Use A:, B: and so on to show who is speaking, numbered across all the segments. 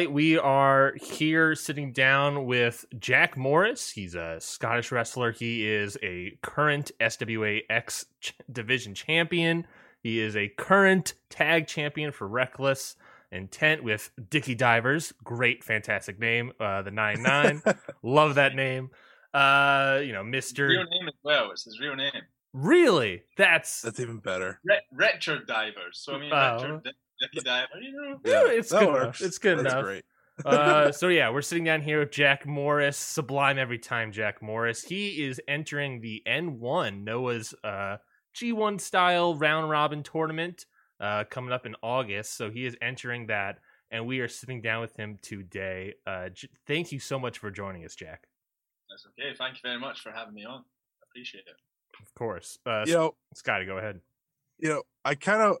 A: Everybody. We are here sitting down with Jack Morris. He's a Scottish wrestler. He is a current SWA X division champion. He is a current tag champion for Reckless Intent with Dicky Divers. Great, fantastic name. Uh, the 9 9. Love that name. Uh, you know, Mr.
B: real name as well. It's his real name.
A: Really? That's.
C: That's even better.
B: Re- Richard Divers. So I mean,
A: Oh.
B: Richard Di- Dicky Diver. You know.
A: Yeah, it's good
C: works.
A: enough. It's good
C: That's
A: enough.
C: great.
A: uh, so yeah, we're sitting down here with Jack Morris, sublime every time Jack Morris. He is entering the N1 Noah's uh, G1 style round robin tournament uh, coming up in August. So he is entering that, and we are sitting down with him today. Uh, J- thank you so much for joining us, Jack.
B: That's okay. Thank you very much for having me on. I appreciate it.
A: Of course, uh,
C: You know,
A: Scotty, go ahead.
C: you know, I kind of,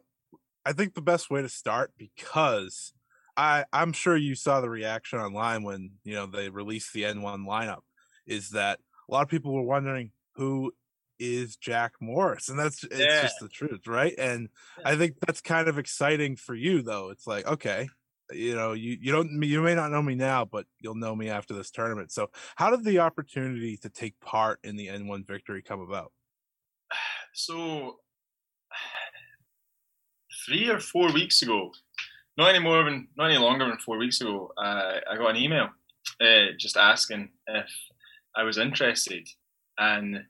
C: I think the best way to start because I, I'm sure you saw the reaction online when you know they released the N1 lineup. Is that a lot of people were wondering who is Jack Morris, and that's it's
B: Yeah.
C: just the truth, right? And I think that's kind of exciting for you, though. It's like okay, you know, you you don't you may not know me now, but you'll know me after this tournament. So, how did the opportunity to take part in the N1 victory come about?
B: So three or four weeks ago, not any more than not any longer than four weeks ago, uh, I got an email uh, just asking if I was interested, and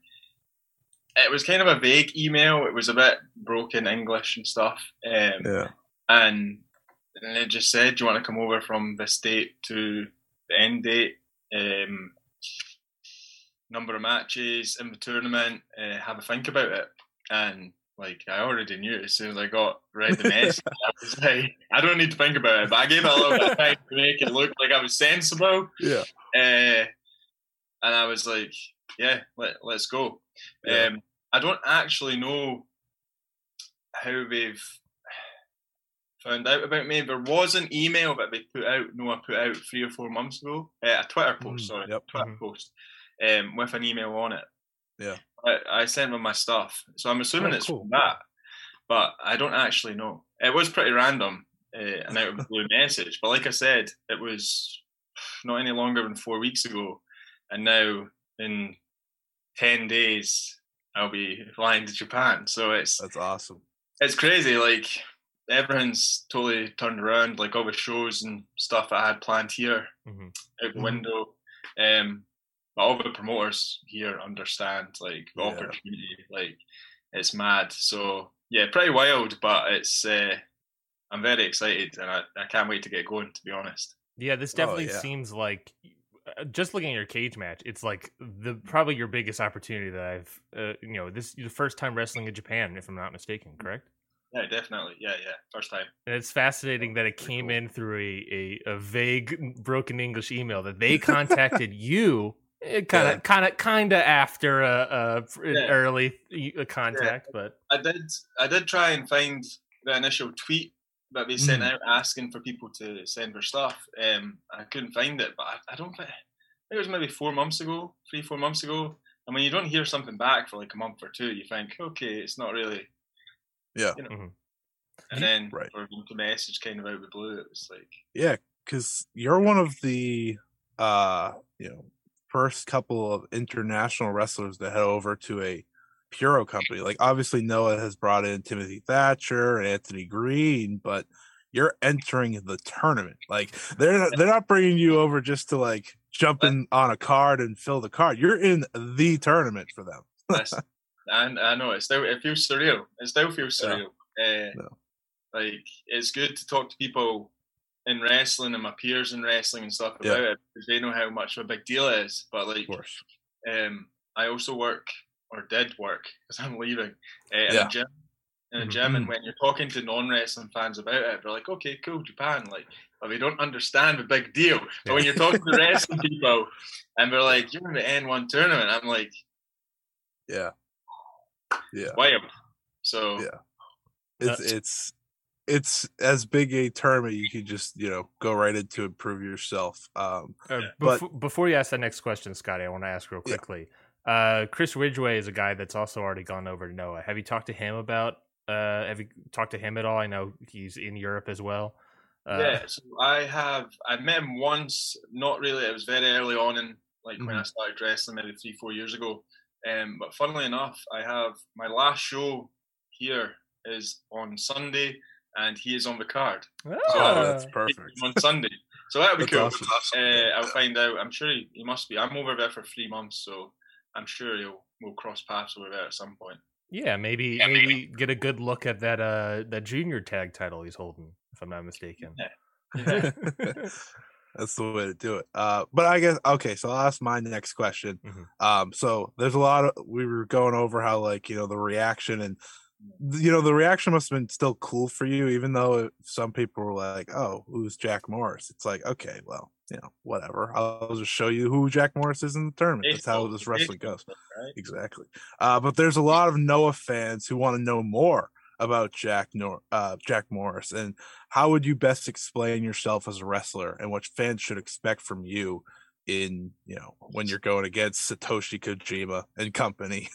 B: it was kind of a vague email. It was a bit broken English and stuff. Um,
C: Yeah.
B: and and it just said, "Do you want to come over from this date to the end date? Um, number of matches in the tournament. Uh, have a think about it." And like I already knew as soon as I got read the message, I was like, "I don't need to think about it." But I gave it a little bit of time to make it look like I was sensible.
C: Yeah.
B: Uh, and I was like, "Yeah, let, let's go."
C: Yeah.
B: Um, I don't actually know how they've found out about me. There was an email that they put out, Noah put out three or four months ago, uh, a Twitter post,
C: Mm,
B: sorry,
C: yep.
B: Twitter
A: Mhm.
B: post, um, with an email on it.
C: Yeah.
B: I, I sent them my stuff, so I'm assuming
C: Oh,
B: it's
C: cool.
B: from that, but I don't actually know. It was pretty random, uh, an out of the blue message, but like I said, it was not any longer than four weeks ago, and now in ten days I'll be flying to Japan. So it's
C: That's awesome.
B: it's crazy. Like everything's totally turned around. Like all the shows and stuff I had planned here
A: Mhm.
B: out the
C: Mhm.
B: window. Um, all the promoters here understand like the
C: Yeah.
B: opportunity. Like it's mad. So yeah, pretty wild. But it's uh, I'm very excited and I, I can't wait to get going. To be honest.
A: Yeah, this
C: Oh,
A: definitely
C: yeah.
A: seems like uh, just looking at your cage match, it's like the probably your biggest opportunity that I've uh, you know this the first time wrestling in Japan, if I'm not mistaken, correct?
B: Yeah, definitely. Yeah, yeah. First time.
A: And it's fascinating that it came
C: cool.
A: in through a, a, a vague broken English email that they contacted you kind
C: Yeah.
A: of kind of kind of after a, a an
B: Yeah.
A: early uh, contact, but
B: I did I did try and find the initial tweet that they sent
C: Mm.
B: out asking for people to send their stuff. Um, I couldn't find it, but I, I don't think I think it was maybe four months ago, three four months ago. And when you don't hear something back for like a month or two, you think, okay, it's not really.
C: Yeah.
B: You know.
A: Mhm.
B: And then
C: Right.
B: for them to message kind of out of the blue, it was like,
C: Yeah, because you're one of the uh you know first couple of international wrestlers to head over to a Puro company. Like obviously Noah has brought in Timothy Thatcher and Anthony Green, but you're entering the tournament. Like they're not, they're not bringing you over just to like jump in on a card and fill the card. You're in the tournament for them.
B: and I know it still it feels surreal. It still feels
C: Yeah.
B: surreal. Uh,
C: No.
B: Like it's good to talk to people in wrestling and my peers in wrestling and stuff
C: Yeah.
B: about it because they know how much of a big deal it is. But like,
C: Of course.
B: um, I also work or did work because I'm leaving uh, in
C: Yeah.
B: a gym, in the
A: Mhm.
B: gym, and when you're talking to non-wrestling fans about it, they're like, "Okay, cool, Japan." Like, but they don't understand the big deal. But when you're talking to wrestling people, and they're like, "You're in the N1 tournament," I'm like,
C: Yeah. Yeah.
B: "Wild." So
C: Yeah. It's it's it's as big a tournament you can just you know go right into and prove yourself. Um,
A: Uh,
C: But-
A: befo- before you ask that next question, Scotty, I want to ask real
C: Yeah.
A: quickly. Uh, Chris Ridgeway is a guy that's also already gone over to Noah. Have you talked to him about? Uh, have you talked to him at all? I know he's in Europe as well. Uh,
B: yeah, so I have I met him once. Not really. It was very early on in like when I started wrestling, maybe three four years ago. Um, but funnily enough, I have my last show here is on Sunday, and he is on the card
C: oh,
A: Ah.
C: that's perfect.
B: on Sunday. So that'll be
C: That's
B: cool.
C: awesome.
B: Uh, I'll find out. I'm sure he, he must be. I'm over there for three months, so I'm sure he'll we'll cross paths over there at some point.
A: yeah, maybe
B: Yeah,
A: maybe get a good look at that uh that junior tag title he's holding, if I'm not mistaken.
B: Yeah.
C: That's the way to do it. Uh, but I guess okay. So I'll ask my next question.
A: Mhm.
C: Um, so there's a lot of we were going over how like you know the reaction and you know the reaction must have been still cool for you, even though some people were like, "Oh, who's Jack Morris?" It's like, okay, well, you know, whatever. I'll just show you who Jack Morris is in the tournament. That's how this wrestling goes.
B: right?
C: Exactly. Uh, but there's a lot of Noah fans who want to know more about Jack Nor- uh, Jack Morris, and how would you best explain yourself as a wrestler, and what fans should expect from you in you know when you're going against Satoshi Kojima and company.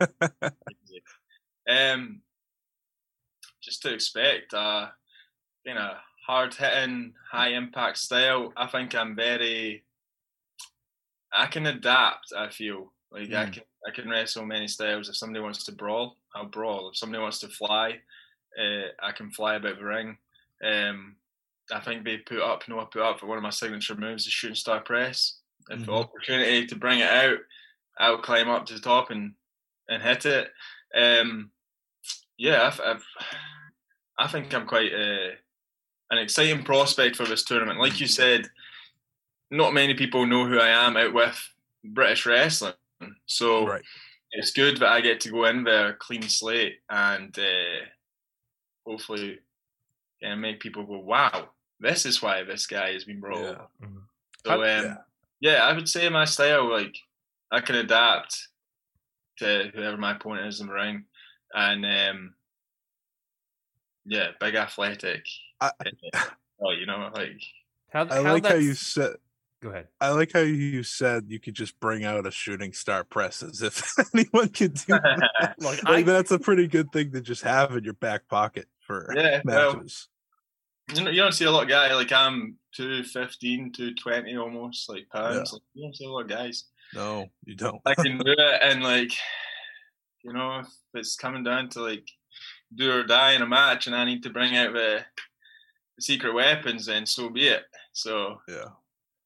B: Um, just to expect uh, kind of hard hitting, high impact style. I think I'm very. I can adapt. I feel like I
C: Mm.
B: can. I can wrestle many styles. If somebody wants to brawl, I'll brawl. If somebody wants to fly, uh, I can fly about the ring. Um, I think they put up, no, I put up for one of my signature moves, the shooting star press. If the
C: Mhm.
B: opportunity to bring it out, I'll climb up to the top and and hit it. Um, yeah, I've, I've, I think I'm quite uh, an exciting prospect for this tournament. Like you said, not many people know who I am out with British wrestling, so
C: right.
B: it's good that I get to go in there clean slate and uh, hopefully uh, make people go, "Wow, this is why this guy has been brought."
C: Yeah.
B: over."
A: Mhm.
B: So um,
C: Yeah.
B: yeah. I would say my style, like I can adapt to whoever my opponent is in the ring, and um, yeah, big athletic.
C: I-
B: oh, you know, like
A: How,
C: I
A: how
C: like how you said.
A: Go ahead.
C: I like how you said you could just bring out a shooting star press as if anyone could do that.
A: Like,
C: like
A: I,
C: that's a pretty good thing to just have in your back pocket for
B: yeah, well, you know, you don't see a lot of guys like I'm 215, 220 almost like pounds. Like, you don't see a lot of guys.
C: no, you don't.
B: I can do it, and like, you know, if it's coming down to like do or die in a match, and I need to bring out the, the secret weapons, then so be it. So
C: yeah.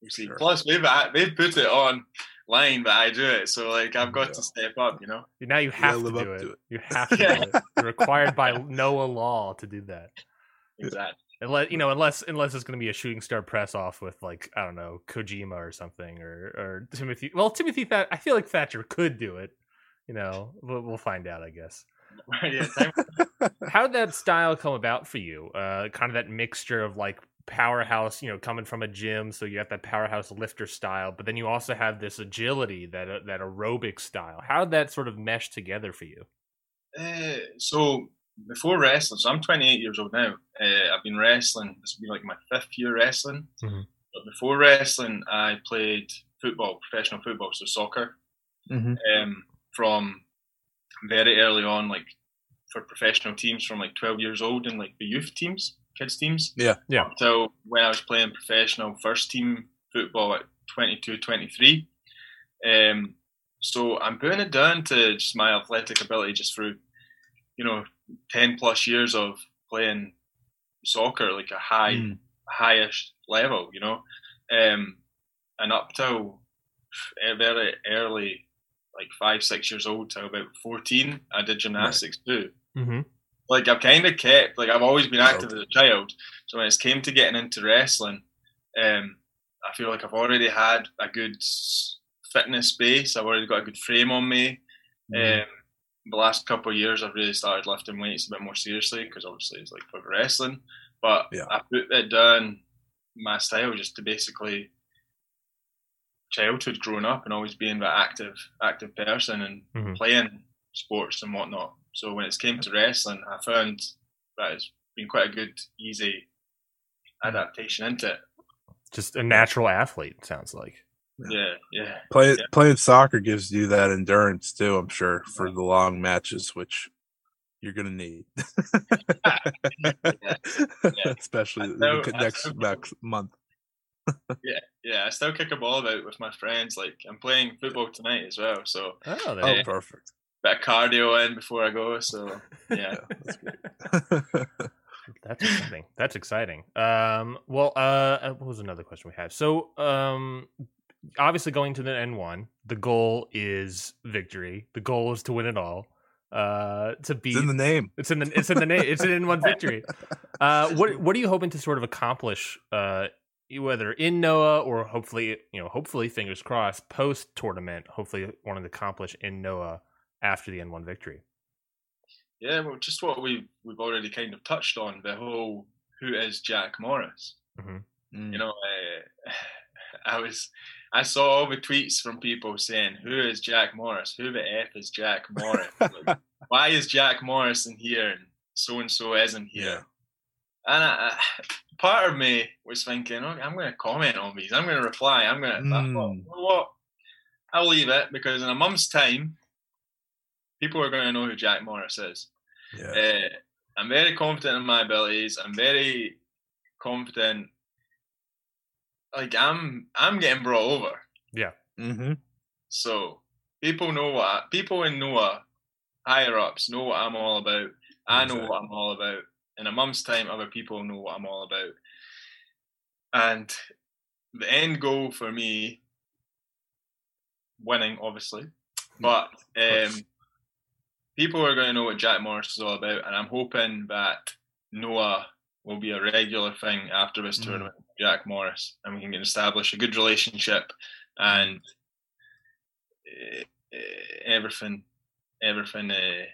B: see,
C: Sure.
B: plus they've uh, they've put it on line, but I do it. So like, I've got
C: Yeah.
B: to step up. You know.
A: now you
C: gotta
A: have to
C: live
A: do
C: up
A: it.
C: to it.
A: You have to
B: Yeah.
A: do it. You're required by Noah law to do that.
B: Exactly.
A: Unless you know, unless unless it's going to be a shooting star press off with like I don't know Kojima or something or or Timothy. Well, Timothy, That I feel like Thatcher could do it. You know, we'll, we'll find out, I guess. How did that style come about for you? Uh, kind of that mixture of like powerhouse, you know, coming from a gym, so you have that powerhouse lifter style, but then you also have this agility, that uh, that aerobic style. How did that sort of mesh together for you?
B: Uh, so before wrestling, so I'm 28 years old now. Uh, I've been wrestling. This will be like my fifth year wrestling.
A: Mhm.
B: But before wrestling, I played football, professional football, so soccer.
C: Mhm.
B: Um, from very early on, like for professional teams, from like 12 years old, and like the youth teams, kids teams.
C: Yeah.
A: Yeah.
B: Until when I was playing professional first team football at 22, 23. Um, so I'm putting it down to just my athletic ability, just through, you know, 10 plus years of playing soccer, like a high,
C: Mm.
B: highish level, you know, um, and up till very early, like five, six years old till about 14, I did gymnastics too.
A: Mm-hmm.
B: Like I've kind of kept, like I've always been active as a child. So when it came to getting into wrestling, um, I feel like I've already had a good fitness base. I've already got a good frame on me.
C: Mm.
B: Um, the last couple of years, I've really started lifting weights a bit more seriously because obviously it's like for wrestling. But
C: Yeah.
B: I put it down my style just to basically childhood growing up and always being that active active person and
A: Mhm.
B: playing sports and whatnot. So when it came to wrestling, I found that it's been quite a good, easy adaptation into it.
A: Just a natural athlete. Sounds like.
B: Yeah, yeah.
C: Play,
B: Yeah.
C: Playing soccer gives you that endurance too, I'm sure, for the long matches, which you're gonna need, especially
B: I
C: the
B: know-
C: c-
B: I
C: next next month.
B: Yeah, yeah. I still kick a ball about with my friends. Like I'm playing football tonight as well, so
A: Oh, there
C: Oh, perfect.
B: bit of cardio in before I go. So yeah,
C: that's great.
A: That's exciting. That's exciting. Um, well, uh, what was another question we had? So, um, obviously, going to the N one, the goal is victory. The goal is to win it all. Uh, to
C: be in the name.
A: it's in the it's in the name. It's an N one victory. Uh, what what are you hoping to sort of accomplish? Uh, whether in Noah or hopefully you know hopefully fingers crossed post tournament. Hopefully, wanting to accomplish in Noah after the N one victory.
B: yeah. Well, just what we we've already kind of touched on the whole who is Jack Morris.
C: Mm.
B: You know, uh, I was I saw all the tweets from people saying who is Jack Morris? Who the f is Jack Morris? Like, why is Jack Morris in here and so and so isn't here?
C: Yeah.
B: And I, I, part of me was thinking, okay, I'm going to comment on these. I'm going to reply. I'm going to. I thought,
C: Mm.
B: you know what? I'll leave it because in a month's time, people are going to know who Jack Morris is.
C: Yeah.
B: Uh, I'm very confident in my abilities. I'm very confident. Like I'm, I'm getting brought over. Yeah.
C: hmm
B: So people know what I, people in Noah, higher ups, know what I'm all about. I know what I'm all about. In a month's time, other people know what I'm all about. And the end goal for me, winning, obviously, but um, people are going to know what Jack Morris is all about, and I'm hoping that Noah will be a regular thing after this
C: Mm.
B: tournament. with Jack Morris, and we can establish a good relationship, and uh, uh, everything, everything uh,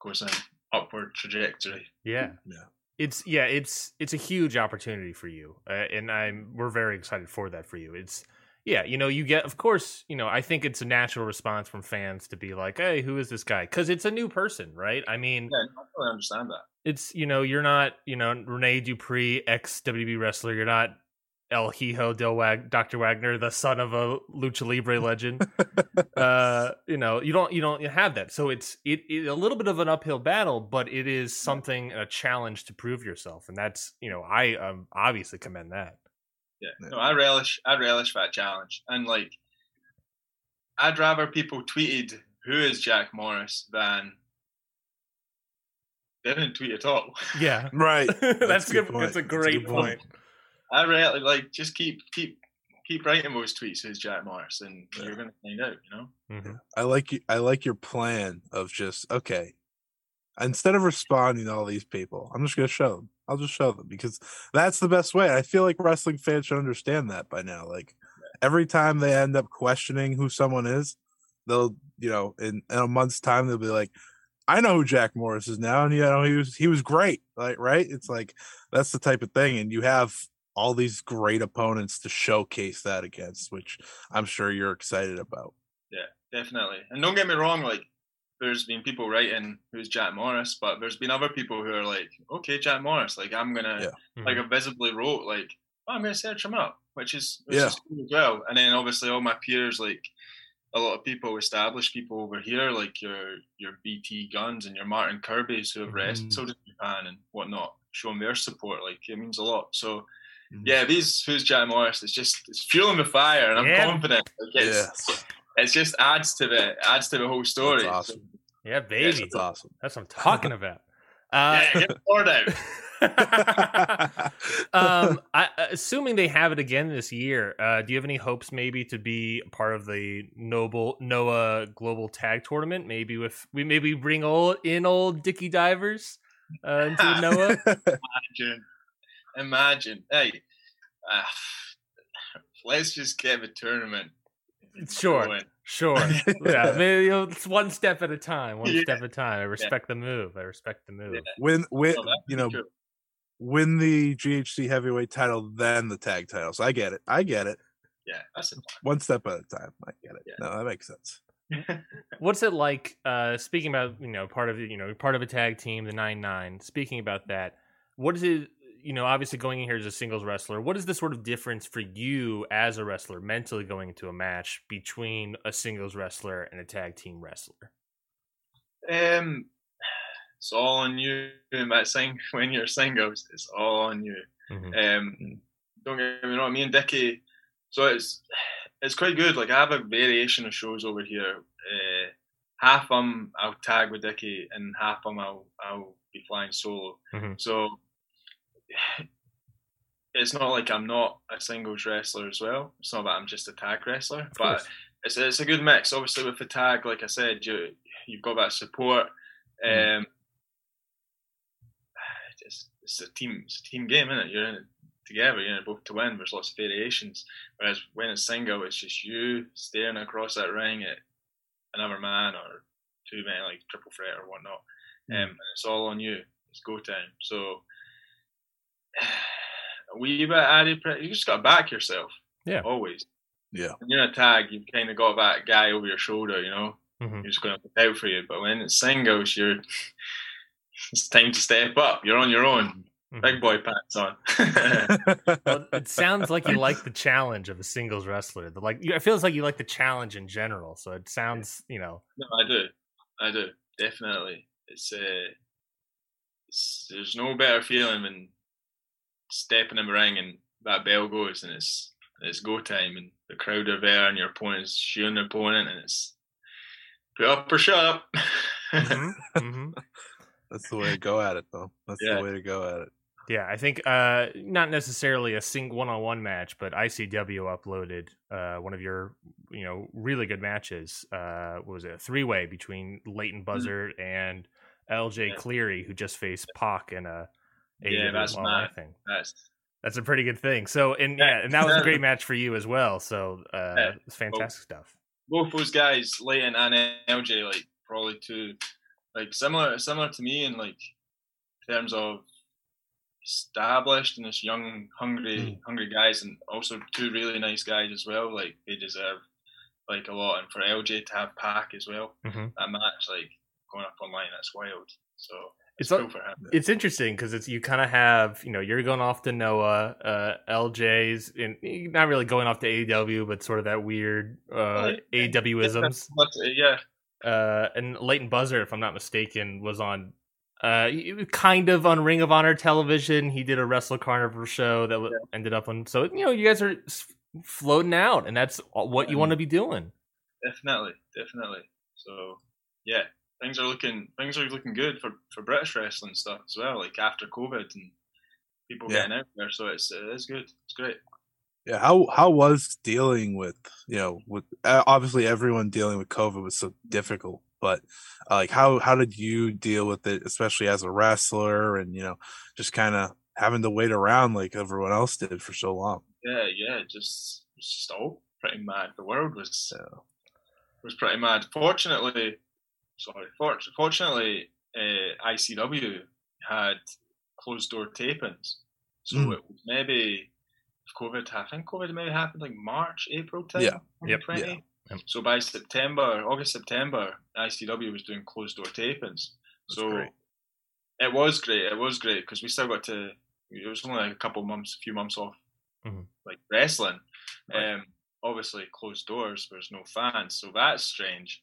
B: goes in upward trajectory.
A: Yeah.
C: Yeah.
A: It's yeah, it's it's a huge opportunity for you. Uh, and I'm we're very excited for that for you. It's yeah, you know, you get of course, you know, I think it's a natural response from fans to be like, "Hey, who is this guy?" cuz it's a new person, right? I mean,
B: Yeah, I understand that.
A: it's you know, you're not, you know, Rene Dupree, ex WWE wrestler, you're not El Hijo del Wag- Dr. Wagner, the son of a lucha libre legend. uh, you know, you don't you don't have that. So it's it, it a little bit of an uphill battle, but it is something a challenge to prove yourself, and that's you know I um, obviously commend that.
B: Yeah,
C: Yeah.
B: no, I relish, I relish that challenge, and like, I'd rather people tweeted who is Jack Morris than they didn't tweet at all.
A: Yeah,
C: Right.
A: that's,
C: a
A: good.
C: good point.
A: That's a
C: That's a
A: great
C: good
A: point.
C: point.
B: I really like just keep keep keep writing those tweets who's Jack Morris, and
C: Yeah.
B: you're gonna find out. You know.
A: Mhm.
C: I like you. I like your plan of just okay. Instead of responding to all these people, I'm just gonna show them. I'll just show them because that's the best way. I feel like wrestling fans should understand that by now. Like every time they end up questioning who someone is, they'll you know in, in a month's time they'll be like, I know who Jack Morris is now, and you know he was he was great. Like right, it's like that's the type of thing, and you have all these great opponents to showcase that against, which I'm sure you're excited about.
B: Yeah, definitely. And don't get me wrong, like there's been people writing who's Jack Morris, but there's been other people who are like, okay, Jack Morris, like I'm gonna
C: Yeah.
B: like I visibly wrote like, oh, I'm gonna search him up, which is which
C: Yeah.
B: is cool as well. And then obviously all my peers, like a lot of people, established people over here, like your your BT Gunns and your Martin Kirby's who have wrestled mm-hmm. in Japan and whatnot, showing their support, like it means a lot. So. Yeah, these who's Jack Morris, it's just it's fueling the fire, and I'm
A: Yeah.
B: confident. Like, it's,
C: Yes.
B: it just adds to the adds to the whole story.
C: That's awesome.
A: Yeah, baby,
C: That's awesome.
A: that's what I'm talking about. Uh,
B: Yeah, get the board out.
A: um, I, assuming they have it again this year, uh, do you have any hopes maybe to be part of the Noble Noah Global Tag Tournament? Maybe with we maybe bring old in old Dicky Divers uh, into Noah.
B: Imagine, imagine. Hey, uh, let's just get a tournament
A: Sure.
B: going.
A: Sure. yeah. Maybe, you know, it's one step at a time. One
B: Yeah.
A: step at a time. I respect the move. I respect the move.
B: Yeah.
C: Win, win,
B: No, that's
C: you know,
B: true.
C: win the GHC heavyweight title, then the tag titles. I get it. I get it.
B: yeah, that's it.
C: One step at a time. I get it.
B: Yeah.
C: No, that makes sense.
A: What's it like? Uh, speaking about you know part of you know part of a tag team, the nine nine. Speaking about that, what is it? You know, obviously going in here as a singles wrestler, what is the sort of difference for you as a wrestler mentally going into a match between a singles wrestler and a tag team wrestler?
B: Um, it's all on you. That sing when you're singles, it's all on you.
A: Mhm.
B: Um, don't get me wrong. Me and Dickie, so it's it's quite good. Like I have a variation of shows over here. Uh, half of them I'll tag with Dickie, and half of them I'll I'll be flying solo.
A: Mhm.
B: So it's not like I'm not a singles wrestler as well. It's not that I'm just a tag wrestler,
A: Of
B: but
A: course.
B: it's it's a good mix. Obviously, with the tag, like I said, you you've got that support.
A: Mm.
B: Um, it's, it's a team, it's a team game, isn't it? You're in it together. You're in it both to win. There's lots of variations. Whereas when it's single, it's just you staring across that ring at another man or two men, like triple threat or whatnot.
A: Mm.
B: Um, and it's all on you. It's go time. So a wee bit added. Pre- you just got to back yourself.
A: Yeah.
B: Always.
C: Yeah.
B: When you're a tag, you've kind of got that guy over your shoulder, you know
A: Mhm.
B: you're just going to look out for you. But when it's singles, you're it's time to step up. You're on your own.
A: Mhm.
B: Big boy pants on.
A: Well, it sounds like you like the challenge of a singles wrestler. The like, you it feels like you like the challenge in general. So it sounds, you know,
B: no, I do. I do. Definitely. It's uh it's, there's no better feeling than stepping in the ring and that bell goes and it's it's go time and the crowd are there and your opponent's shooting the opponent and it's put up or shut up.
A: Mhm, mhm.
C: That's the way to go at it, though. That's
B: Yeah.
C: the way to go at it.
A: Yeah, I think uh, not necessarily a single one-on-one match, but ICW uploaded uh, one of your, you know, really good matches. Uh, what was it a three-way between Leyton Buzzard and LJ
B: Yeah.
A: Cleary, who just faced Pac in a
B: Yeah, that's
A: one-on-one thing.
B: That's
A: That's a pretty good thing. So, and
B: Yeah.
A: and that was a great match for you as well. So, uh,
B: Yeah.
A: it's fantastic stuff.
B: both those guys, Leyton and LJ, like probably two, like similar similar to me in like terms of established and this young, hungry,
C: Mm.
B: hungry guys, and also two really nice guys as well. Like they deserve like a lot, and for LJ to have Pac as well,
A: Mhm.
B: that match like going up online, that's wild. So
A: It's
B: cool
A: it's interesting because it's you kind of have you know you're going off to Noah, uh, LJ's, and not really going off to AEW, but sort of that weird uh,
B: Yeah.
A: AEW isms.
B: But, uh, yeah,
A: Uh, and Leyton Buzzard, if I'm not mistaken, was on uh kind of on Ring of Honor television. He did a Wrestle Carnival show that w ended up on. So you know you guys are floating out, and that's what you want to be doing.
B: definitely, definitely. So yeah, things are looking things are looking good for for British wrestling stuff as well. Like after COVID and people
C: Yeah.
B: getting out there, so it's it is good. It's great.
C: Yeah, how how was dealing with you know with uh, obviously everyone dealing with COVID was so difficult, but uh, like how how did you deal with it, especially as a wrestler, and you know just kind of having to wait around like everyone else did for so long.
B: Yeah, yeah, just it's just all pretty mad. The world was
C: Yeah.
B: was pretty mad. Fortunately, sorry, for, fortunately, uh, ICW had closed door tapings, so
C: Mm.
B: it was maybe COVID. I think COVID maybe happened like March, April time.
C: Yeah.
A: Yep.
B: 2020.
A: Yep.
B: So by September, August, September, ICW was doing closed door tapings.
C: That's
B: so
C: great.
B: it was great. It was great because we still got to. It was only like a couple months, a few months off,
A: Mhm.
B: like wrestling.
C: Right.
B: Um, obviously closed doors. There's no fans, so that's strange.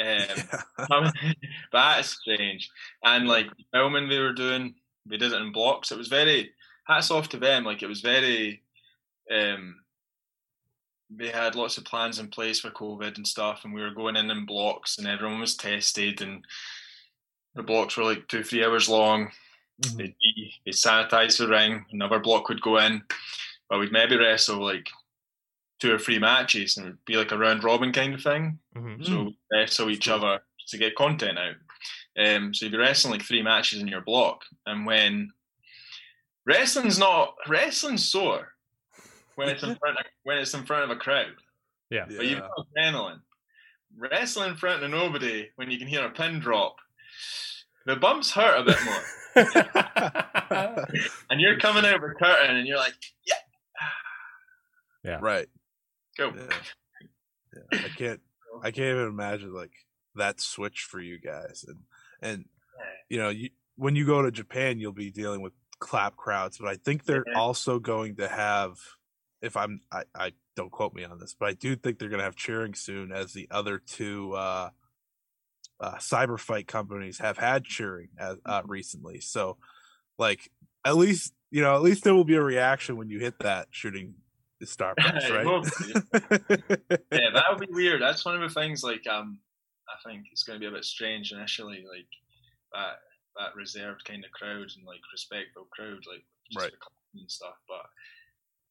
B: Um, that's strange. And like the filming they were doing, they did it in blocks. It was very hats off to them. Like it was very. Um, they had lots of plans in place for COVID and stuff, and we were going in in blocks, and everyone was tested, and the blocks were like two, three hours long.
C: Mhm.
B: They'd, be, they'd sanitize the ring, another block would go in, but we'd maybe wrestle like two or three matches, and be like a round robin kind of thing.
A: Mhm.
B: So we wrestle each other to get content out. Um, so you'd be wrestling like three matches in your block, and when wrestling's not wrestling's sore when it's in front of, when it's in front of a crowd,
A: Yeah.
B: but you've
C: Yeah.
B: got adrenaline. wrestling in front of nobody when you can hear a pin drop, the bumps hurt a bit more. and you're coming out of a curtain and you're like, yeah.
A: Yeah.
C: Right.
B: Go.
C: Yeah. yeah. I can't I can't even imagine like that switch for you guys and and you know you when you go to Japan you'll be dealing with clap crowds but I think they're
B: Yeah.
C: also going to have if I'm I, I don't quote me on this but I do think they're going to have cheering soon as the other two uh uh cyber fight companies have had cheering as, uh recently so like at least you know at least there will be a reaction when you hit that shooting star punch
B: It
C: right
B: will yeah, that would be weird. That's one of the things. Like, um, I think it's going to be a bit strange initially, like that that reserved kind of crowd and like respectful crowd, like just
C: Right.
B: the and stuff. But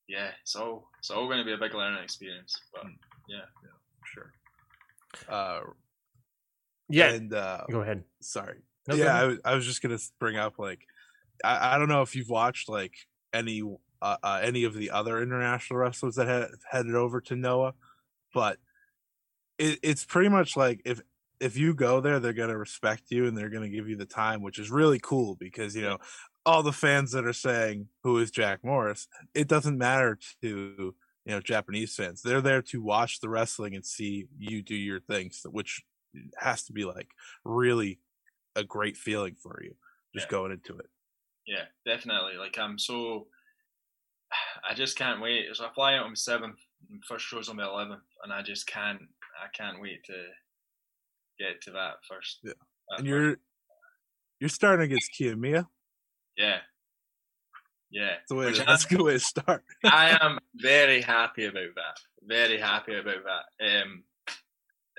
B: yeah, it's all it's all going to be a big learning experience. But yeah, yeah
C: sure. Uh,
A: yeah.
C: and uh,
A: Go ahead.
C: sorry.
A: No,
C: yeah, I
A: ahead.
C: was, I was just gonna bring up like I, I don't know if you've watched like any uh, uh, any of the other international wrestlers that have headed over to Noah, but it, it's pretty much like if if you go there, they're gonna respect you and they're gonna give you the time, which is really cool because you know all the fans that are saying who is Jack Morris, it doesn't matter to you know Japanese fans. They're there to watch the wrestling and see you do your things, which has to be like really a great feeling for you just
B: Yeah.
C: going into it.
B: yeah, definitely. Like I'm so. I just can't wait. So I fly out on the seventh, and first show's on the eleventh, and I just can't. I can't wait to get to that first.
C: Yeah.
B: that
C: And
B: first-
C: you're you're starting against Kiyomiya.
B: yeah, yeah.
C: That's, way that's a good way to start.
B: I am very happy about that. Very happy about that. Um,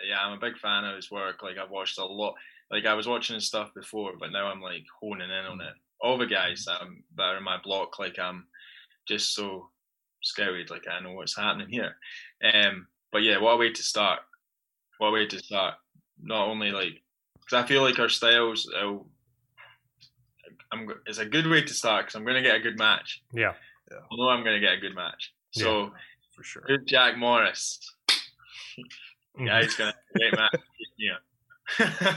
B: yeah, I'm a big fan of his work. Like I've watched a lot. Like I was watching his stuff before, but now I'm like honing in on it. All the guys that, I'm, that are in my block, like I'm just so scouted. Like I know what's happening here. Um, but yeah, what a way to start. What a way to start. Not only like because I feel like our styles. Uh, I'm. It's a good way to start because I'm going to get a good match.
A: Yeah.
B: I know I'm going to get a good match. So
C: For sure.
B: good Jack Morris. Yeah, he's going to great match. Yeah.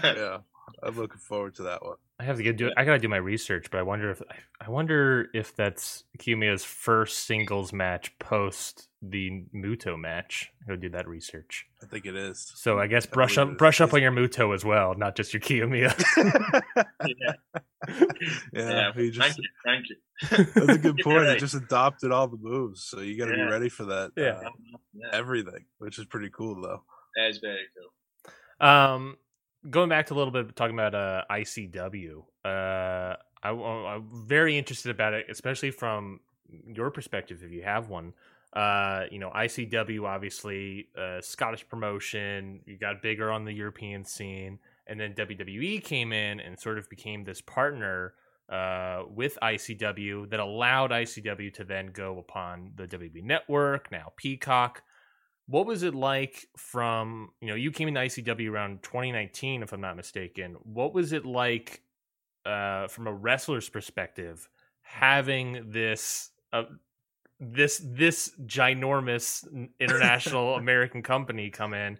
C: Yeah. I'm looking forward to that one.
A: I have to get do. I gotta do my research, but I wonder if I wonder if that's Kiyomiya's first singles match post the Muto match. Go do that research.
C: I think it is.
A: So I guess brush
C: believe
A: up brush up on your Muto as well, not just your Kiyomiya.
B: yeah.
C: yeah,
B: Yeah,
C: he just
B: Thank you. Thank you.
C: that's a good point. He just adopted all the moves, so you got to
B: Yeah.
C: be ready for that.
A: Yeah.
C: uh,
B: Yeah,
C: everything, which is pretty cool though.
B: that is very cool.
A: Um, going back to a little bit talking about uh, ICW. Uh, I, am very interested about it, especially from your perspective, if you have one. Uh, you know, ICW obviously uh, Scottish promotion. You got bigger on the European scene, and then WWE came in and sort of became this partner uh, with ICW that allowed ICW to then go upon the WWE network, now Peacock what was it like from you know you came into ICW around 2019 if I'm not mistaken. What was it like uh from a wrestler's perspective having this uh, this this ginormous international American company come in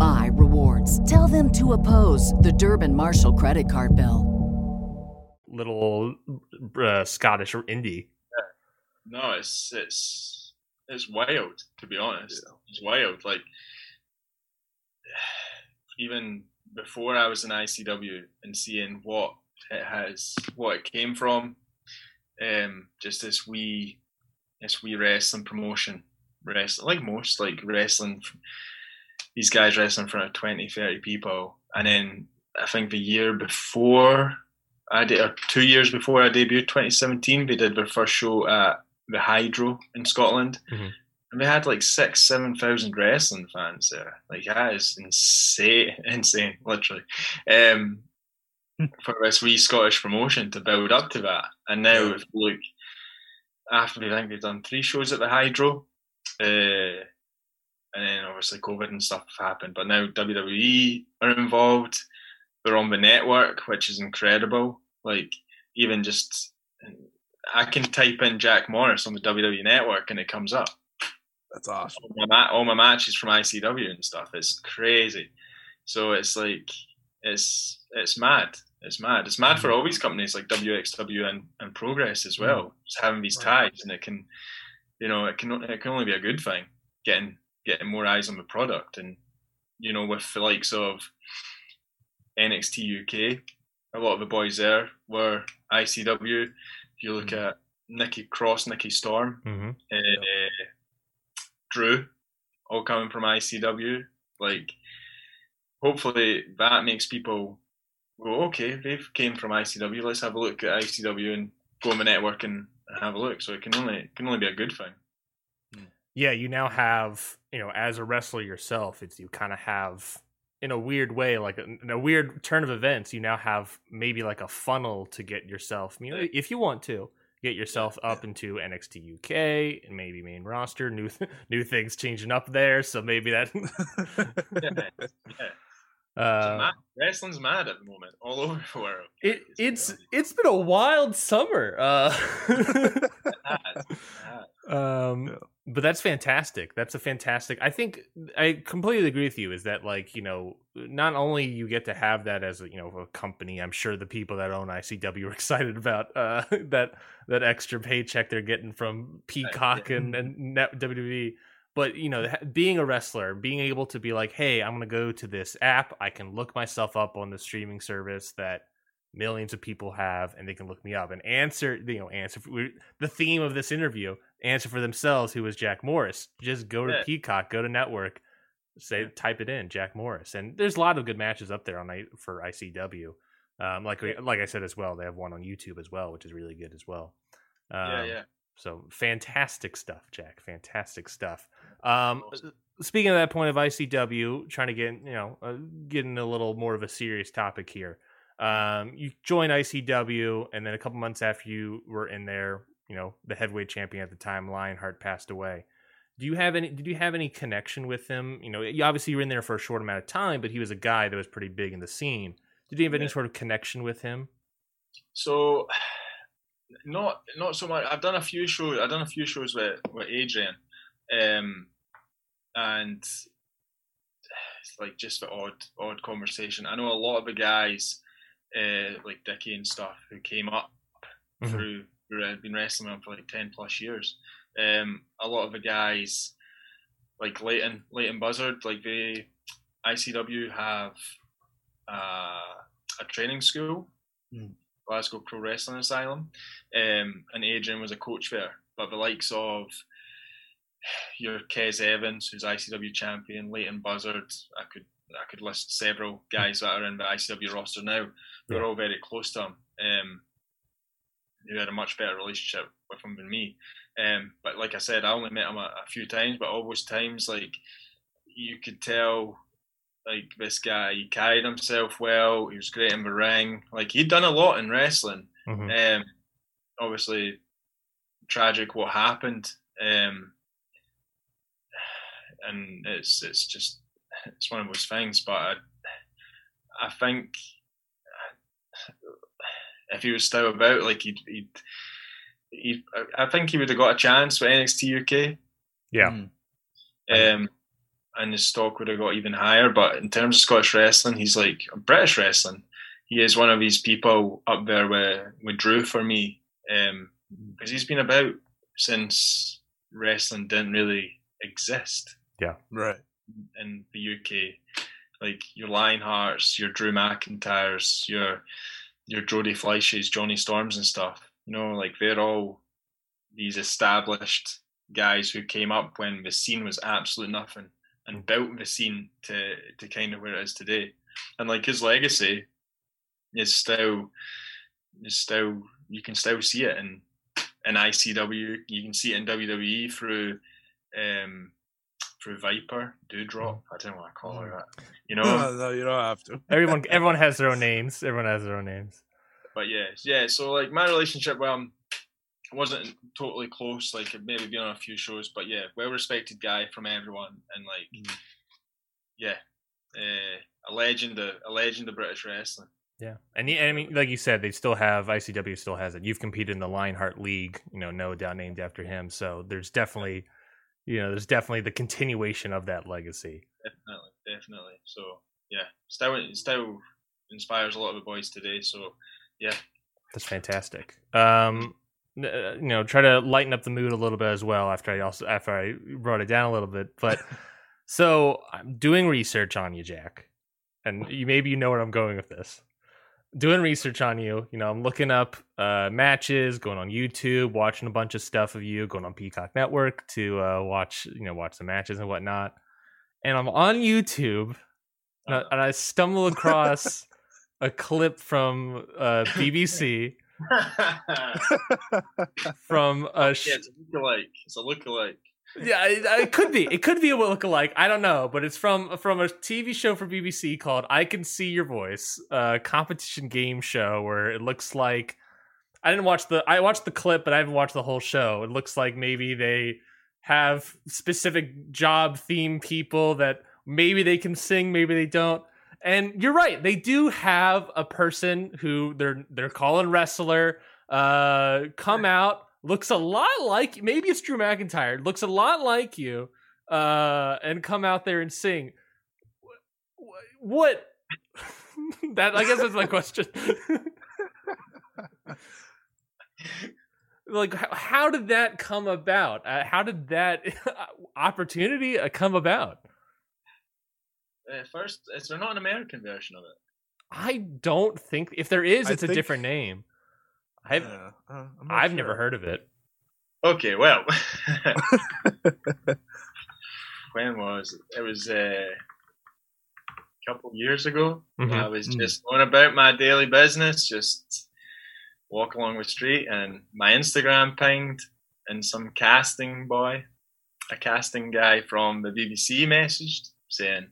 D: my rewards. Tell them to oppose the Durbin Marshall credit card bill.
A: little uh, Scottish or indie
B: No, it's it's it's wild to be honest. It's wild. Like even before I was in ICW and seeing what it has, what it came from, um, just this wee, this wee wrestling promotion, wrestling like most like wrestling. These guys wrestle in front of 20, 30 people, and then I think the year before I did, or two years before I debuted, 2017, they did their first show at the Hydro in Scotland,
A: Mhm.
B: and they had like six, seven thousand wrestling fans there. Like that is insane, insane, literally. Um, for this wee Scottish promotion to build up to that. And now, if you look, after I think they've done three shows at the Hydro, uh, and then obviously COVID and stuff have happened, but now WWE are involved. They're on the network, which is incredible. Like, even just, I can type in Jack Morris on the WWE network and it comes up
C: That's awesome.
B: all my, all my matches from ICW and stuff. It's crazy. So it's like it's it's mad. It's mad. It's mad for all these companies like WXW and, and Progress as mm. well. Just having these ties, and it can, you know, it can it can only be a good thing. Getting getting more eyes on the product, and you know, with the likes of NXT UK, a lot of the boys there were ICW. If you look at Nikki Cross, Nikki Storm,
A: Mm-hmm.
B: uh, Drew, all coming from ICW. Like, hopefully that makes people go, okay, they've came from ICW. Let's have a look at ICW and go on the network and, and have a look. So it can only it can only be a good thing.
A: Yeah, you now have, you know, as a wrestler yourself, it's you kind of have in a weird way, like a, in a weird turn of events, you now have maybe like a funnel to get yourself, you know, if you want to get yourself up into NXT UK and maybe main roster, new th- new things changing up there, so maybe that
B: Yeah, yeah.
A: uh,
B: mad. Wrestling's mad at the moment, all over the world.
A: it, it's it's been a wild summer. Uh
B: It has, it has.
A: um
C: Yeah.
A: But that's fantastic. That's a fantastic i think i completely agree with you is that like you know not only you get to have that as a you know a company i'm sure the people that own icw are excited about uh that that extra paycheck they're getting from peacock and and wwe but you know being a wrestler being able to be like hey i'm gonna go to this app. I can look myself up on the streaming service that millions of people have and they can look me up and answer you know answer we- the theme of this interview answer for themselves who is jack morris just go to
B: Yeah.
A: peacock go to network say type it in jack morris and there's a lot of good matches up there on for icw um, like we, like i said as well they have one on youtube as well which is really good as well um,
B: yeah, yeah.
A: so fantastic stuff, Jack. Fantastic stuff. Um, speaking of that point of ICW, trying to get you know uh, getting a little more of a serious topic here. Um, you join ICW, and then a couple months after you were in there, you know the heavyweight champion at the time, Lionheart, passed away. Do you have any? Did you have any connection with him? You know, you obviously you were in there for a short amount of time, but he was a guy that was pretty big in the scene. Did you have any
B: Yeah.
A: sort of connection with him?
B: So, not not so much. I've done a few shows. I've done a few shows with with Adrian, um, and it's like just the odd odd conversation. I know a lot of the guys, uh, like Dickie and stuff, who came up
A: Mhm.
B: through who had been wrestling with for like ten plus years. Um, a lot of the guys, like Leyton, Leyton Buzzard, like they ICW have uh, a training school Glasgow Pro Wrestling Asylum, um, and Adrian was a coach there. But the likes of your Kez Evans, who's ICW champion, Leyton Buzzard, I could I could list several guys that are in the ICW roster now. Who are all very close to him. Um, who had a much better relationship with him than me. Um, but like I said, I only met him a, a few times, but all those times, like you could tell, like this guy, he carried himself well. He was great in the ring. Like he'd done a lot in wrestling.
A: Mhm.
B: Um, obviously, tragic what happened. Um, and it's it's just it's one of those things. But I, I think if he was still about, like he'd, he'd, he'd I think he would have got a chance for NXT UK.
A: Yeah.
C: Mm.
B: Um, and his stock would have got even higher. But in terms of Scottish wrestling, he's like British wrestling. He is one of these people up there with, with Drew for me, because he's been about since wrestling didn't really exist Yeah.
C: Right.
B: in the UK. Like your Lionhearts, your Drew McIntyres, your your Jody Fleisch's, Jonny Storms and stuff. You know, like they're all these established guys who came up when the scene was absolute nothing and built the scene to to kind of where it is today. And like his legacy is still is still you can still see it in in ICW, you can see it in WWE through um True Viper, Doudrop. I don't want to call her that. You know,
C: no, you don't have to.
A: Everyone, everyone has their own names. Everyone has their own names.
B: but yeah, yeah. So like my relationship, well, um, wasn't totally close. Like maybe been on a few shows, but yeah, well respected guy from everyone, and like,
A: Mm.
B: yeah, uh, a legend, of, a legend of British wrestling.
A: Yeah, and y- I mean, like you said, they still have ICW still has it. You've competed in the Lionheart League, you know, no doubt named after him. So there's definitely, you know, there's definitely the continuation of that legacy.
B: Definitely, definitely. So yeah, still, still inspires a lot of the boys today. So yeah,
A: That's fantastic. Um, uh, you know, try to lighten up the mood a little bit as well after I also after I brought it down a little bit. But so I'm doing research on you, Jack, and you maybe you know where I'm going with this. Doing research on you, you know, I'm looking up uh, matches, going on YouTube, watching a bunch of stuff of you, going on Peacock Network to uh, watch, you know, watch the matches and whatnot. And I'm on YouTube, and I, and I stumble across a clip from uh, BBC from a sh-
B: yeah, it's a lookalike. It's a lookalike.
A: Yeah, it, it could be. It could be a lookalike. I don't know, but it's from from a TV show for BBC called "I Can See Your Voice," a competition game show where it looks like I didn't watch the I watched the clip, but I haven't watched the whole show. It looks like maybe they have specific job theme people that maybe they can sing, maybe they don't. And you're right, they do have a person who they're they're calling wrestler uh come out looks a lot like maybe it's Drew McIntyre looks a lot like you uh and come out there and sing. Wh- wh- what? That I guess that's my question. Like how, how did that come about? Uh, how did that opportunity uh, come about?
B: Uh, first, is there not an American version of it?
A: I don't think if there is
C: I
A: it's a different name I've
C: Yeah, uh, I'm not
A: I've never heard of it
B: Okay, well, when was it? It was uh, a couple years ago.
A: Mhm.
B: I was
C: Mm.
B: just going about my daily business, just walk along the street, and my Instagram pinged, and some casting boy, a casting guy from the BBC, messaged saying,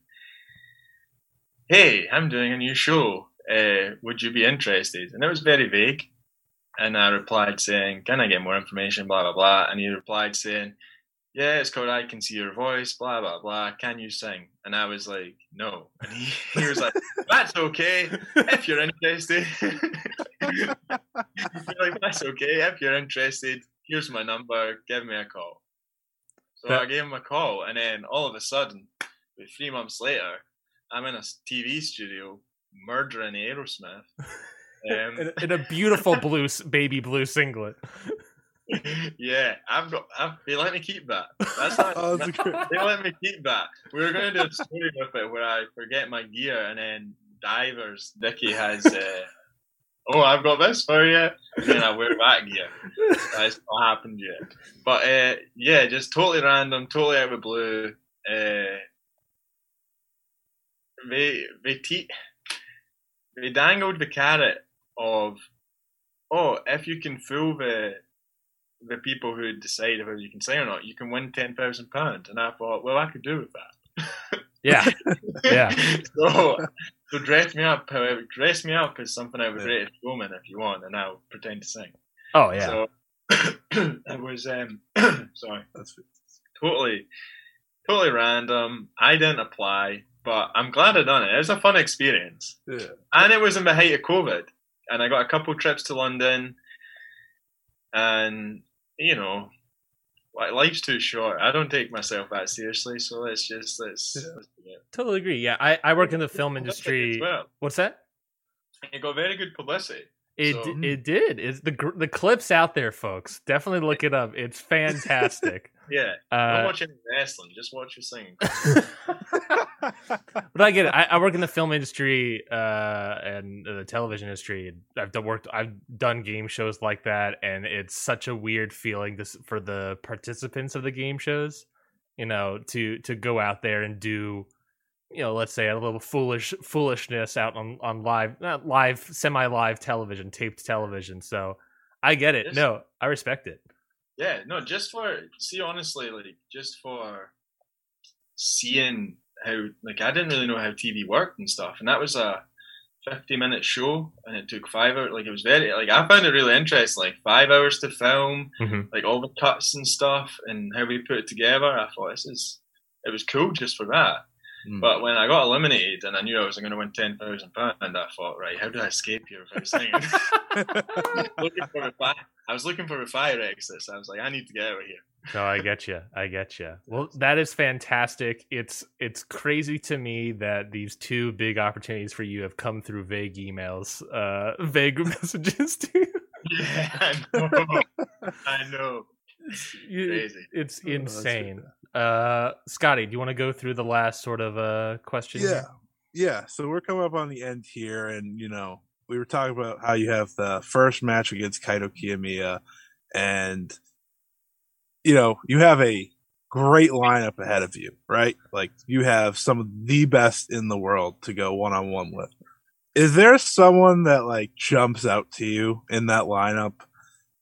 B: "Hey, I'm doing a new show. Uh, would you be interested?" And it was very vague. And I replied saying, "Can I get more information?" Blah blah blah. And he replied saying, "Yeah, it's called I Can See Your Voice." Blah blah blah. Can you sing? And I was like, "No." And he, he was like, "That's okay if you're interested." Like, "That's okay if you're interested. Here's my number. Give me a call." So
A: That-
B: I gave him a call, and then all of a sudden, three months later, I'm in a TV studio murdering Aerosmith. Um,
A: in, in a beautiful blue baby blue singlet.
B: yeah, I've got. I've, they let me keep that. That's not.
C: Oh, that's great-
B: they let me keep that. We were going to do a story with it where I forget my gear, and then divers Dicky has. Uh, oh, I've got this for you, and then I wear that gear. That's not happened yet. But uh, yeah, just totally random, totally out of the blue. Uh, they they te- they dangled the carrot of, oh, if you can fool the the people who decide whether you can say or not, you can win ten thousand pounds. And I thought, well, I could do with that.
A: Yeah, Yeah.
B: so, so dress me up, however, dress me up as something out of a
C: Yeah.
B: Greatest Showman if you want, and I'll pretend to sing.
A: Oh yeah.
B: So it was um sorry,
C: That's
B: totally totally random. I didn't apply, but I'm glad I done it. It was a fun experience.
C: yeah.
B: And it was in the height of COVID. And I got a couple trips to London and you know li- life's too short. I don't take myself that seriously, so let's just let's, let's.
A: Totally agree. Yeah, I, I work in the film industry.
B: well.
A: What's that?
B: It got very good publicity.
A: It
B: So-
A: it did. It's the gr- the clips out there, folks. Definitely look it up. It's fantastic.
B: Yeah. Don't
A: Uh,
B: watch any wrestling, just watch your singing.
A: but I get it. I, I work in the film industry uh, and the television industry. I've done worked. I've done game shows like that, and it's such a weird feeling this for the participants of the game shows. You know, to to go out there and do, you know, let's say a little foolish foolishness out on on live, not live, semi live television, taped television. So I get it.
B: Yes.
A: No, I respect it.
B: Yeah, no, just for see honestly, like just for seeing how like I didn't really know how TV worked and stuff, and that was a 50 minute show and it took five hours like it was very like i found it really interesting like five hours to film
A: Mhm.
B: like all the cuts and stuff and how we put it together i thought this is it was cool just for that
C: Mm.
B: but when i got eliminated and i knew i was going to win 10000 pounds i thought right how do i escape here without singing looking for a fi- i was looking for a fire exit so i was like i need to get out of here
A: No, I get you. I get you. Well, that is fantastic. It's it's crazy to me that these two big opportunities for you have come through vague emails, uh, vague messages to you.
B: yeah i know i know
A: You-
B: crazy
A: It's
C: Oh,
A: insane. Uh, Scotty, do you want to go through the last sort of uh question?
C: yeah
A: here?
C: yeah so we're coming up on the end here and you know we were talking about how you have the first match against kaito kiyomiya and you know you have a great lineup ahead of you right? Like you have some of the best in the world to go one-on-one with. Is there someone that like jumps out to you in that lineup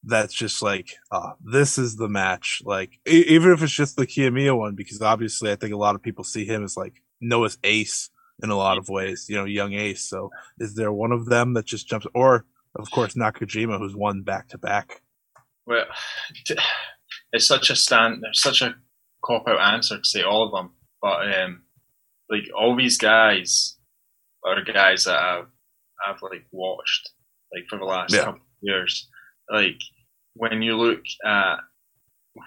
C: that's just like uh, this is the match like e- even if it's just the kiyomiya one? Because obviously i think a lot of people see him as like noah's ace in a lot of ways, you know, young ace. So is there one of them that just jumps or of course Nakajima who's won back to back?
B: Well, it's such a stand. There's such a cop out answer to say all of them, but um, like all these guys are guys that I've I've like watched like for the last
C: Yeah.
B: couple of years. Like when you look at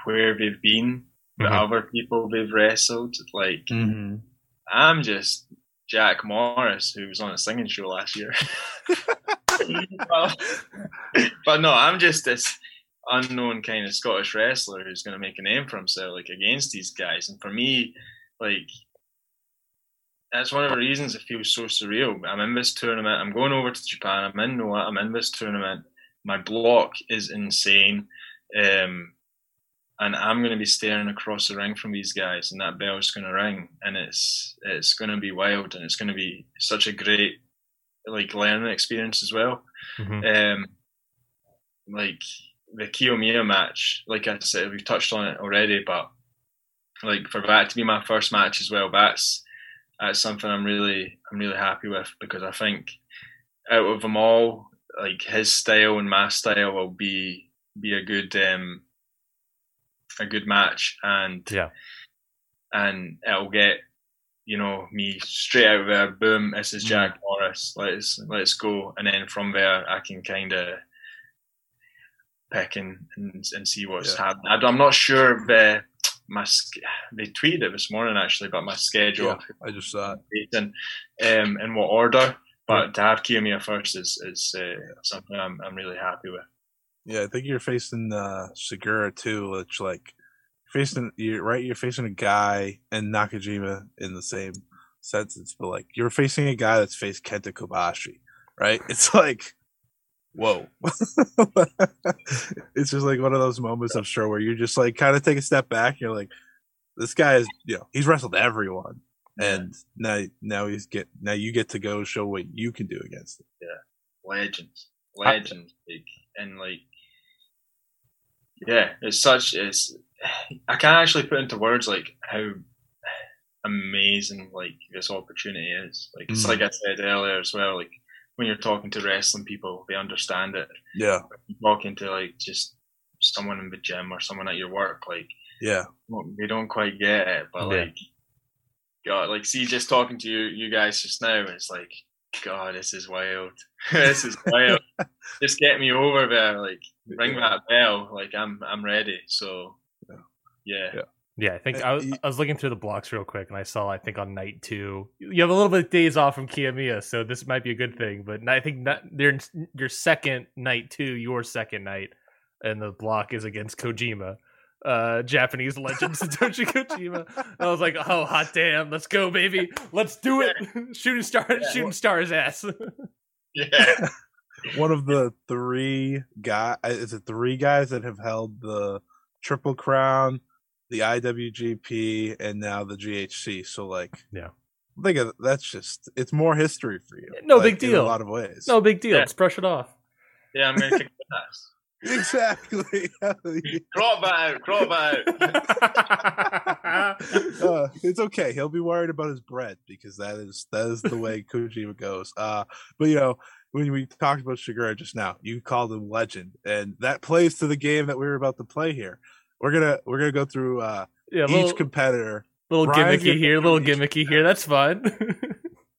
B: where they've been, the
A: Mhm.
B: other people they've wrestled, like
C: Mm-hmm.
B: I'm just Jack Morris, who was on a singing show last year. But no, I'm just this unknown kind of Scottish wrestler who's going to make a name for himself, like against these guys. And for me, like that's one of the reasons it feels so surreal. I'm in this tournament. I'm going over to Japan. I'm in Noah. I'm in this tournament. My block is insane. Um, and I'm going to be staring across the ring from these guys, and that bell's going to ring, and it's it's going to be wild, and it's going to be such a great like learning experience as well.
A: Mhm.
B: Um, like the Kiyomiya match, like I said, we've touched on it already, but like for that to be my first match as well, that's that's something I'm really I'm really happy with because I think out of them all, like his style and my style will be be a good um a good match and
A: Yeah.
B: and it'll get you know me straight out there boom this is Jack Morris let's let's go. And then from there I can kind of pick and, and and see what's
C: Yeah.
B: happening. I, I'm not sure the my they tweeted it this morning actually but my schedule
C: Yeah, I just saw it.
B: in um in what order. But to have Kiyomiya first is is uh, something I'm I'm really happy with
C: Yeah, I think you're facing uh Sugiura too, which like facing you're right, you're facing a guy and Nakajima in the same sentence, but like you're facing a guy that's faced Kenta Kobashi, right? It's like whoa. it's just like one of those moments I'm sure where you just like kind of take a step back, you're like, this guy is you know, he's wrestled everyone. And now now he's get now you get to go show what you can do against him.
B: Yeah, legends, legends, like and like, yeah, it's such it's. I can't actually put into words like how amazing like this opportunity is. Like it's
C: Mm.
B: like I said earlier as well. Like when you're talking to wrestling people, they understand it.
C: Yeah.
B: Talking to like just someone in the gym or someone at your work, like
C: Yeah.
B: well, they don't quite get it, but
A: Yeah.
B: like, God, like, see, just talking to you, you guys just now, it's like, God, this is wild. this is wild. just get me over there, like, ring that bell, like, I'm, I'm ready. So, yeah,
C: Yeah.
A: Yeah, I think I was,
C: y-
A: I was looking through the blocks real quick, and I saw I think on night two you have a little bit of days off from Kiyomiya, so this might be a good thing. But I think not, your your second night two, your second night, and the block is against Kojima, uh, Japanese legend Satoshi Kojima. I was like, oh hot damn, let's go, baby, let's do it, shooting star,
B: Yeah.
A: shooting star's ass.
B: yeah,
C: one of the three guy is it three guys that have held the triple crown the iwgp and now the ghc so like
A: Yeah.
C: think of that's just it's more history for you
A: No
C: like,
A: big
C: in
A: deal.
C: a lot of ways
A: no big deal,
B: Yeah.
A: let's brush it off.
B: yeah, I'm gonna kick ass.
C: Exactly.
B: crop that out. Crop out.
C: uh, it's okay. He'll be worried about his bread because that is that is the way Kojima goes. Uh, but you know, when we talked about Sugiura just now, you called him legend, and that plays to the game that we were about to play here. We're gonna we're gonna go through uh,
A: yeah,
C: each
A: little,
C: competitor.
A: little
C: Brian's
A: gimmicky here, little gimmicky here. That's fun.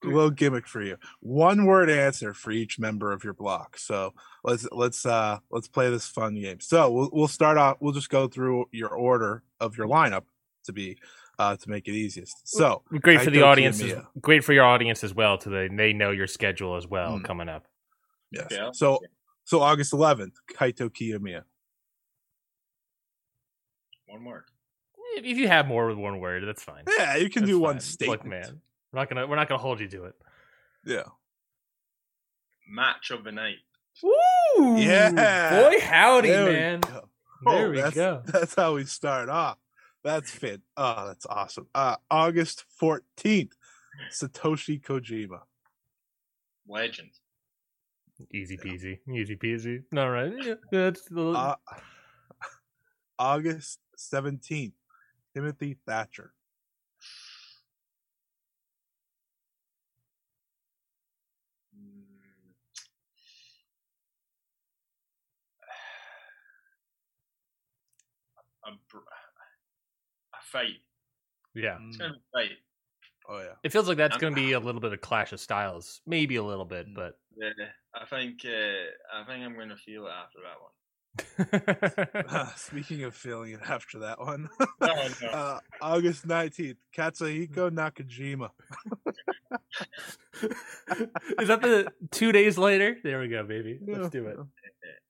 C: A little gimmick for you. One word answer for each member of your block. So let's let's uh let's play this fun game. So we'll we'll start off. We'll just go through your order of your lineup to be uh to make it easiest. So
A: great for the audience. As, great for your audience as well. To they they know your schedule as well
C: Mm.
A: coming up.
C: yes.
B: Yeah.
C: So so August 11th, Kaito Kiyomiya.
B: One word.
A: If if you have more with one word, that's fine.
C: Yeah, you can
A: That's
C: do one
A: fine.
C: statement.
A: Look, man, we're not gonna we're not gonna hold you to it.
C: Yeah.
B: Match of the night.
A: Woo!
C: Yeah.
A: boy, howdy,
C: There we
A: man.
C: go.
A: There
C: Oh,
A: we
C: that's,
A: go.
C: That's how we start off. That's fit. Oh, that's awesome. Uh August 14th, Satoshi Kojima.
B: Legend.
A: Easy peasy, easy peasy. All right, yeah, that's the
C: Uh, August 17th, Timothy Thatcher.
B: A, br- a fight.
A: yeah.
B: It's gonna be a fight.
C: Oh yeah.
A: It feels like that's
B: I'm-
A: going to be a little bit of clash of styles, maybe a little bit,
C: Mm.
A: but
B: Yeah, I think uh, I think I'm gonna feel it after that one.
C: Uh, speaking of feeling it after that one,
B: No, no.
C: uh, August 19th, Katsuhiko Nakajima.
A: is that the two days later? There we go, baby. Let's do it.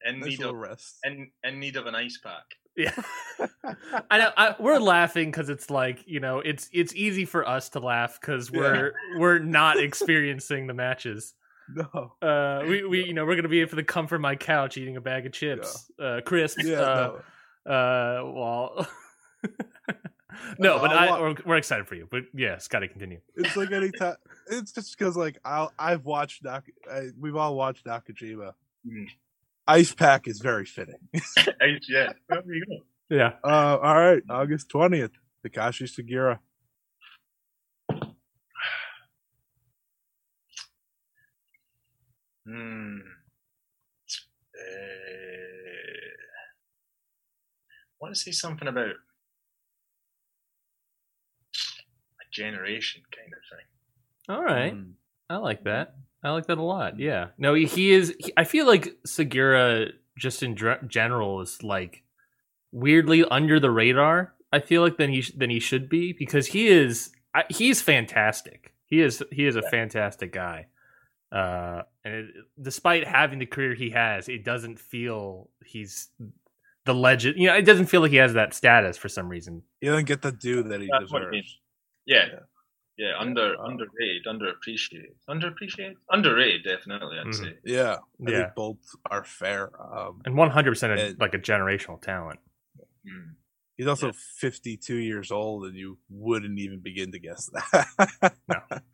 B: In
C: Nice
B: need
C: little
B: of
C: rest.
B: in, in need of an ice pack.
A: Yeah, I know. I, we're laughing because it's like you know, it's it's easy for us to laugh because we're we're not experiencing the matches.
C: No.
A: Uh, we we you know we're gonna be for the comfort of my couch eating a bag of chips, uh, crisps.
C: Yeah,
A: uh,
C: no.
A: uh, well, no,
C: Uh,
A: but
C: I
A: I, we're, we're excited for you. But yeah, Scotty, continue.
C: It's like any time. It's just because like I'll, I've watched Nak. I, we've all watched Nakajima.
B: Mhm.
C: Ice Pack is very fitting.
B: Ice, yeah. There you go.
A: Yeah,
C: Uh, all right, August twentieth, Takashi Sugiura.
B: Hmm. Uh, I want to say something about a generation kind of thing.
A: all right.
C: Mm.
A: I like that. I like that a lot. Yeah. No, he, he is. He, I feel like Sugiura, just in dr- general, is like weirdly under the radar. I feel like than he sh- than he should be because he is. I, he's fantastic. He is. He is a fantastic guy. Uh, and it, despite having the career he has, it doesn't feel he's the legend. You know, it doesn't feel like he has that status for some reason.
C: He doesn't get the due that he
B: That's what I mean.
C: deserves.
B: Yeah.
C: Yeah.
B: Yeah, under
C: Uh,
B: underrated, underappreciated, underappreciated, underrated. Definitely, I'd
A: Mhm.
B: say.
C: Yeah, I
A: Yeah.
C: think both are fair. Um,
A: And one hundred percent like a generational talent.
B: Mm.
C: he's also
B: Yeah.
C: 52 years old, and you wouldn't even begin to guess that.
A: No.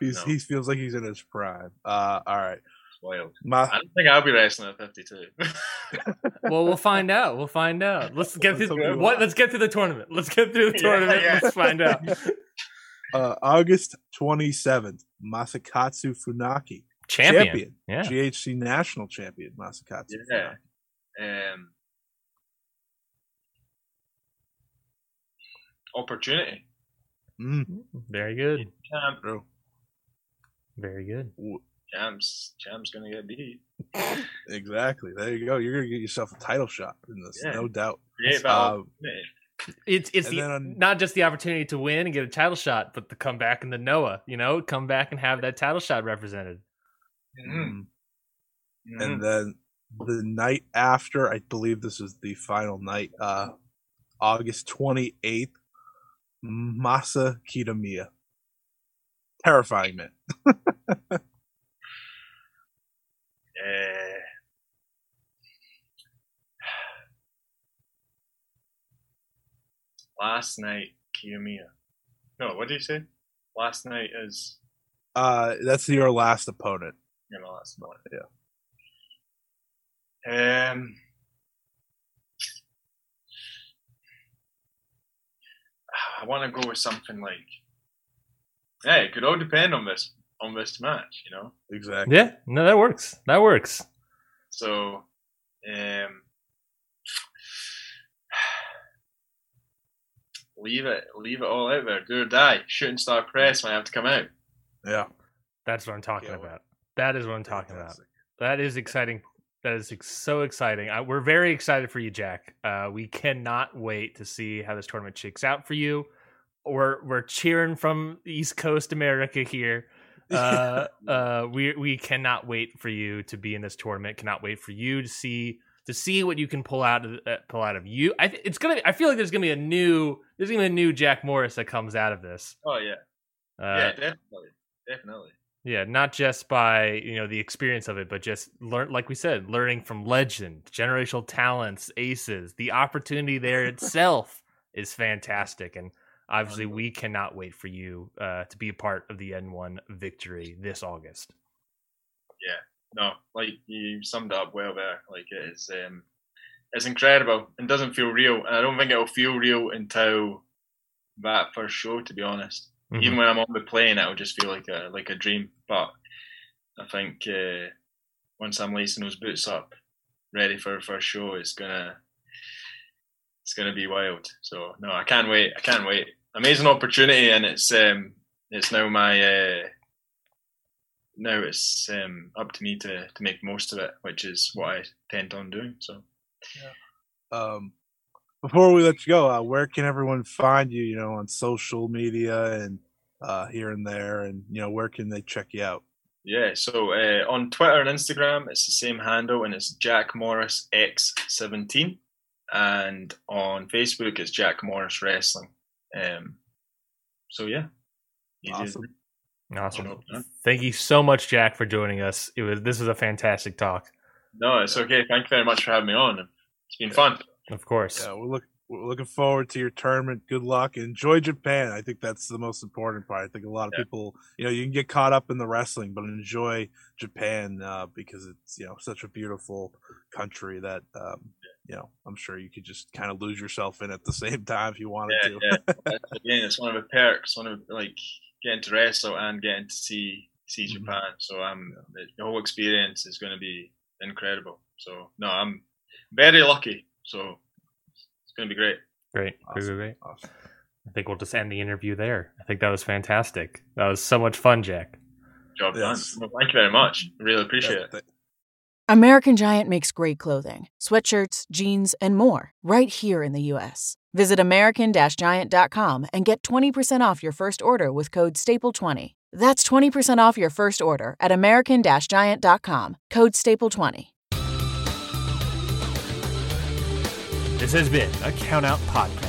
C: he's
B: No.
C: he feels like he's in his prime. Uh, all right,
B: It's wild.
C: Ma-
B: I don't think I'll be wrestling at 52.
A: Well, we'll find out. We'll find out. Let's get
C: Let's
A: through what. Let's get through the tournament. Let's get through the
B: Yeah,
A: tournament.
B: yeah.
A: Let's find out.
C: Uh, August 27th, Masakatsu Funaki,
A: Champion. Yeah.
C: GHC national champion Masakatsu.
B: yeah.
C: Funaki.
B: Um, opportunity.
C: Mm,
A: Very good.
B: Champ,
C: true.
A: Very good.
B: champ's, champ's gonna get beat.
C: Exactly. There you go. You're gonna get yourself a title shot in this,
B: Yeah.
C: no doubt.
B: Great
C: Uh,
B: opportunity.
A: It's it's the,
C: on-
A: not just the opportunity to win and get a title shot, but to come back in the Noah. You know, come back and have that title shot represented.
B: Mhm.
C: mm.
B: Mhm.
C: and then the night after i believe this is the final night uh august 28th masa kitamiya terrifying man
B: Uh, Last night, Kiyomiya. No, what did you say? Last night is.
C: Uh, that's your last opponent.
B: Your last opponent.
C: Yeah.
B: Um. I want to go with something like, hey, it could all depend on this on this match, you know.
C: Exactly.
A: Yeah. No, that works. That works.
B: So, um, leave it, leave it all out there. Do or die. Shooting star press might have to come out.
C: Yeah.
A: That's what I'm talking
C: Yeah, well,
A: about. That is what I'm talking about. That is exciting. That is ex- so exciting. I, we're very excited for you, Jack. Uh, we cannot wait to see how this tournament shakes out for you. We're we're cheering from East Coast America here. Uh, uh, we we cannot wait for you to be in this tournament. Cannot wait for you to see to see what you can pull out of uh, pull out of you. I th- it's gonna. I feel like there's gonna be a new there's gonna be a new Jack Morris that comes out of this.
B: Oh yeah,
A: Uh,
B: yeah, definitely, definitely.
A: yeah, not just by you know the experience of it, but just learn, like we said, learning from legend, generational talents, aces. The opportunity there itself is fantastic, and obviously we cannot wait for you uh, to be a part of the N1 victory this August.
B: No, like you summed it up well there. Like it is, um, it's incredible and doesn't feel real. And I don't think it'll feel real until that first show. To be honest,
A: Mhm.
B: even when I'm on the plane, it'll just feel like a like a dream. But I think uh, once I'm lacing those boots up, ready for the first show, it's gonna it's gonna be wild. So no, I can't wait. I can't wait. Amazing opportunity, and it's um it's now my uh, now it's um up to me to to make most of it, which is what I tend on doing. So
C: Um, before we let you go, uh, where can everyone find you? You know, on social media and uh, here and there, and you know, where can they check you out?
B: Yeah, so uh, on Twitter and Instagram, it's the same handle, and it's Jack Morris X17, and on Facebook, it's Jack Morris Wrestling. Um, so yeah, Easy
C: Awesome.
A: Awesome. Thank you so much, Jack, for joining us. It was this was a fantastic talk.
B: No, it's okay. Thank you very much for having me on. It's been fun.
A: Of course.
C: Yeah, we're look we're looking forward to your tournament. Good luck. Enjoy Japan. I think that's the most important part. I think a lot of
B: Yeah.
C: people, you know, you can get caught up in the wrestling, but enjoy Japan uh, because it's you know such a beautiful country that um, you know I'm sure you could just kind of lose yourself in at the same time if you wanted
B: Yeah,
C: to.
B: yeah. That's- Again, it's one of the perks. One of like getting to wrestle and getting to see see
C: Mhm.
B: Japan. So um, the, the whole experience is going to be incredible. So no, I'm very lucky. So it's going to be great.
A: Great. Great,
C: Awesome.
A: great, great.
C: Awesome.
A: I think we'll just end the interview there. I think that was fantastic. That was so much fun, Jack.
B: Job
C: Yes.
B: done. Well, thank you very much. Really appreciate
C: Yeah,
B: it.
E: American Giant makes great clothing, sweatshirts, jeans, and more right here in the U.S. Visit American Giant.com and get 20% off your first order with code STAPLE20. That's 20% off your first order at American Giant.com, code STAPLE20.
A: This has been a Count Out Podcast.